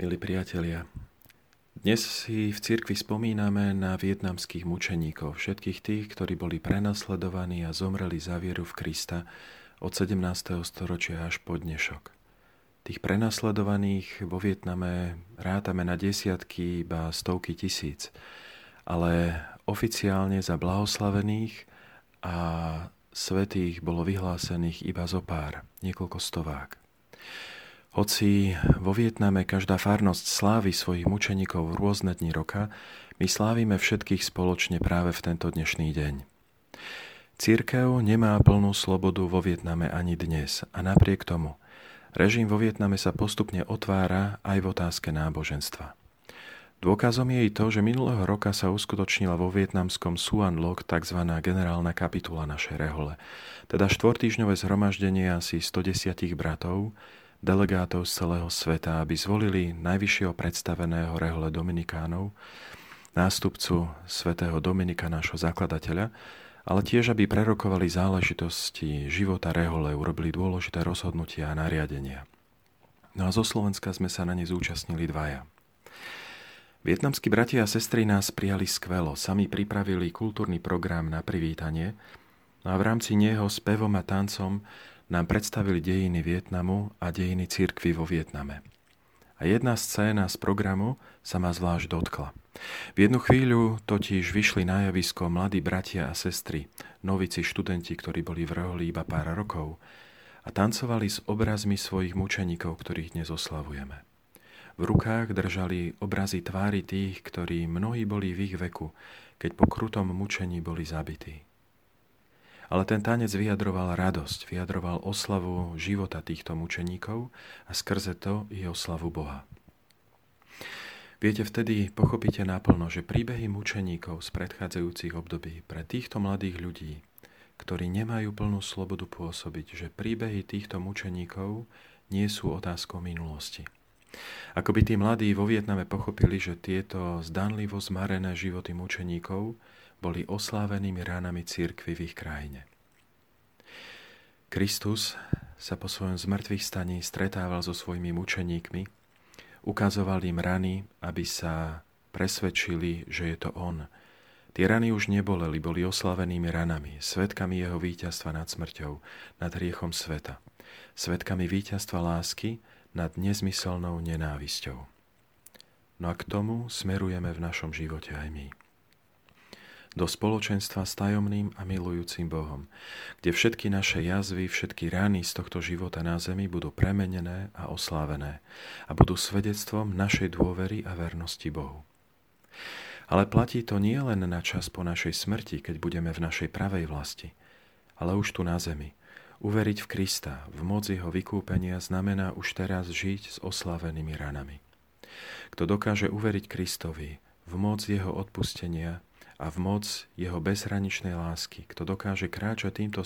Milí priatelia, dnes si v cirkvi spomíname na vietnamských mučeníkov, všetkých tých, ktorí boli prenasledovaní a zomreli za vieru v Krista od 17. storočia až po dnešok. Tých prenasledovaných vo Vietname rátame na desiatky, iba stovky tisíc, ale oficiálne za blahoslavených a svetých bolo vyhlásených iba zo pár, niekoľko stovák. Hoci vo Vietname každá farnosť slávi svojich mučeníkov v rôzne dni roka, my slávime všetkých spoločne práve v tento dnešný deň. Církev nemá plnú slobodu vo Vietname ani dnes a napriek tomu režim vo Vietname sa postupne otvára aj v otázke náboženstva. Dôkazom je i to, že minulého roka sa uskutočnila vo vietnamskom Suan Lok tzv. generálna kapitula našej rehole, teda štvortýžňové zhromaždenie asi 110 bratov, delegátov z celého sveta, aby zvolili najvyššieho predstaveného rehole Dominikánov, nástupcu svätého Dominika, nášho zakladateľa, ale tiež, aby prerokovali záležitosti života rehole, urobili dôležité rozhodnutia a nariadenia. No a zo Slovenska sme sa na ne zúčastnili dvaja. Vietnamskí bratia a sestry nás prijali skvelo, sami pripravili kultúrny program na privítanie no a v rámci neho s pevom a tancom nám predstavili dejiny Vietnamu a dejiny církvy vo Vietname. A jedna scéna z programu sa ma zvlášť dotkla. V jednu chvíľu totiž vyšli na javisko mladí bratia a sestry, novici študenti, ktorí boli v rohli iba pár rokov, a tancovali s obrazmi svojich mučeníkov, ktorých dnes oslavujeme. V rukách držali obrazy tvári tých, ktorí mnohí boli v ich veku, keď po krutom mučení boli zabití. Ale ten tanec vyjadroval radosť, vyjadroval oslavu života týchto mučeníkov a skrze to i oslavu Boha. Viete, vtedy pochopíte naplno, že príbehy mučeníkov z predchádzajúcich období pre týchto mladých ľudí, ktorí nemajú plnú slobodu pôsobiť, že príbehy týchto mučeníkov nie sú otázkou minulosti. Ako by tí mladí vo Vietname pochopili, že tieto zdanlivo zmarené životy mučeníkov boli oslávenými ránami církvy v ich krajine. Kristus sa po svojom zmrtvých staní stretával so svojimi mučeníkmi, ukazoval im rany, aby sa presvedčili, že je to On. Tie rany už neboleli, boli oslavenými ranami, svetkami jeho víťazstva nad smrťou, nad hriechom sveta, svetkami víťazstva lásky nad nezmyselnou nenávisťou. No a k tomu smerujeme v našom živote aj my do spoločenstva s tajomným a milujúcim Bohom, kde všetky naše jazvy, všetky rány z tohto života na zemi budú premenené a oslávené a budú svedectvom našej dôvery a vernosti Bohu. Ale platí to nie len na čas po našej smrti, keď budeme v našej pravej vlasti, ale už tu na zemi. Uveriť v Krista, v moc jeho vykúpenia znamená už teraz žiť s oslavenými ranami. Kto dokáže uveriť Kristovi, v moc jeho odpustenia, a v moc jeho bezhraničnej lásky. Kto dokáže kráčať týmto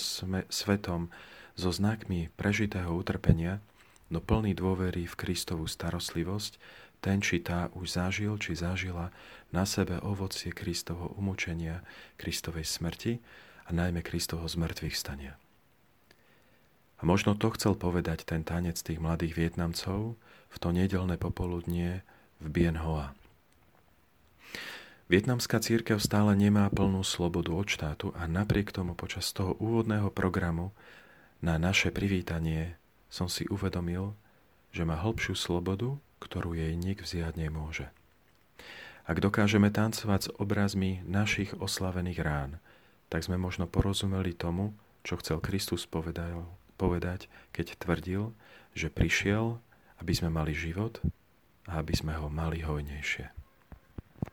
svetom so znakmi prežitého utrpenia, no plný dôvery v Kristovú starostlivosť, ten či tá už zažil či zažila na sebe ovocie Kristovho umúčenia, Kristovej smrti a najmä Kristovho zmrtvých stania. A možno to chcel povedať ten tanec tých mladých Vietnamcov v to nedelné popoludnie v Bien Hoa. Vietnamská církev stále nemá plnú slobodu od štátu a napriek tomu počas toho úvodného programu na naše privítanie som si uvedomil, že má hĺbšiu slobodu, ktorú jej nik vziať nemôže. Ak dokážeme tancovať s obrazmi našich oslavených rán, tak sme možno porozumeli tomu, čo chcel Kristus povedať, keď tvrdil, že prišiel, aby sme mali život a aby sme ho mali hojnejšie.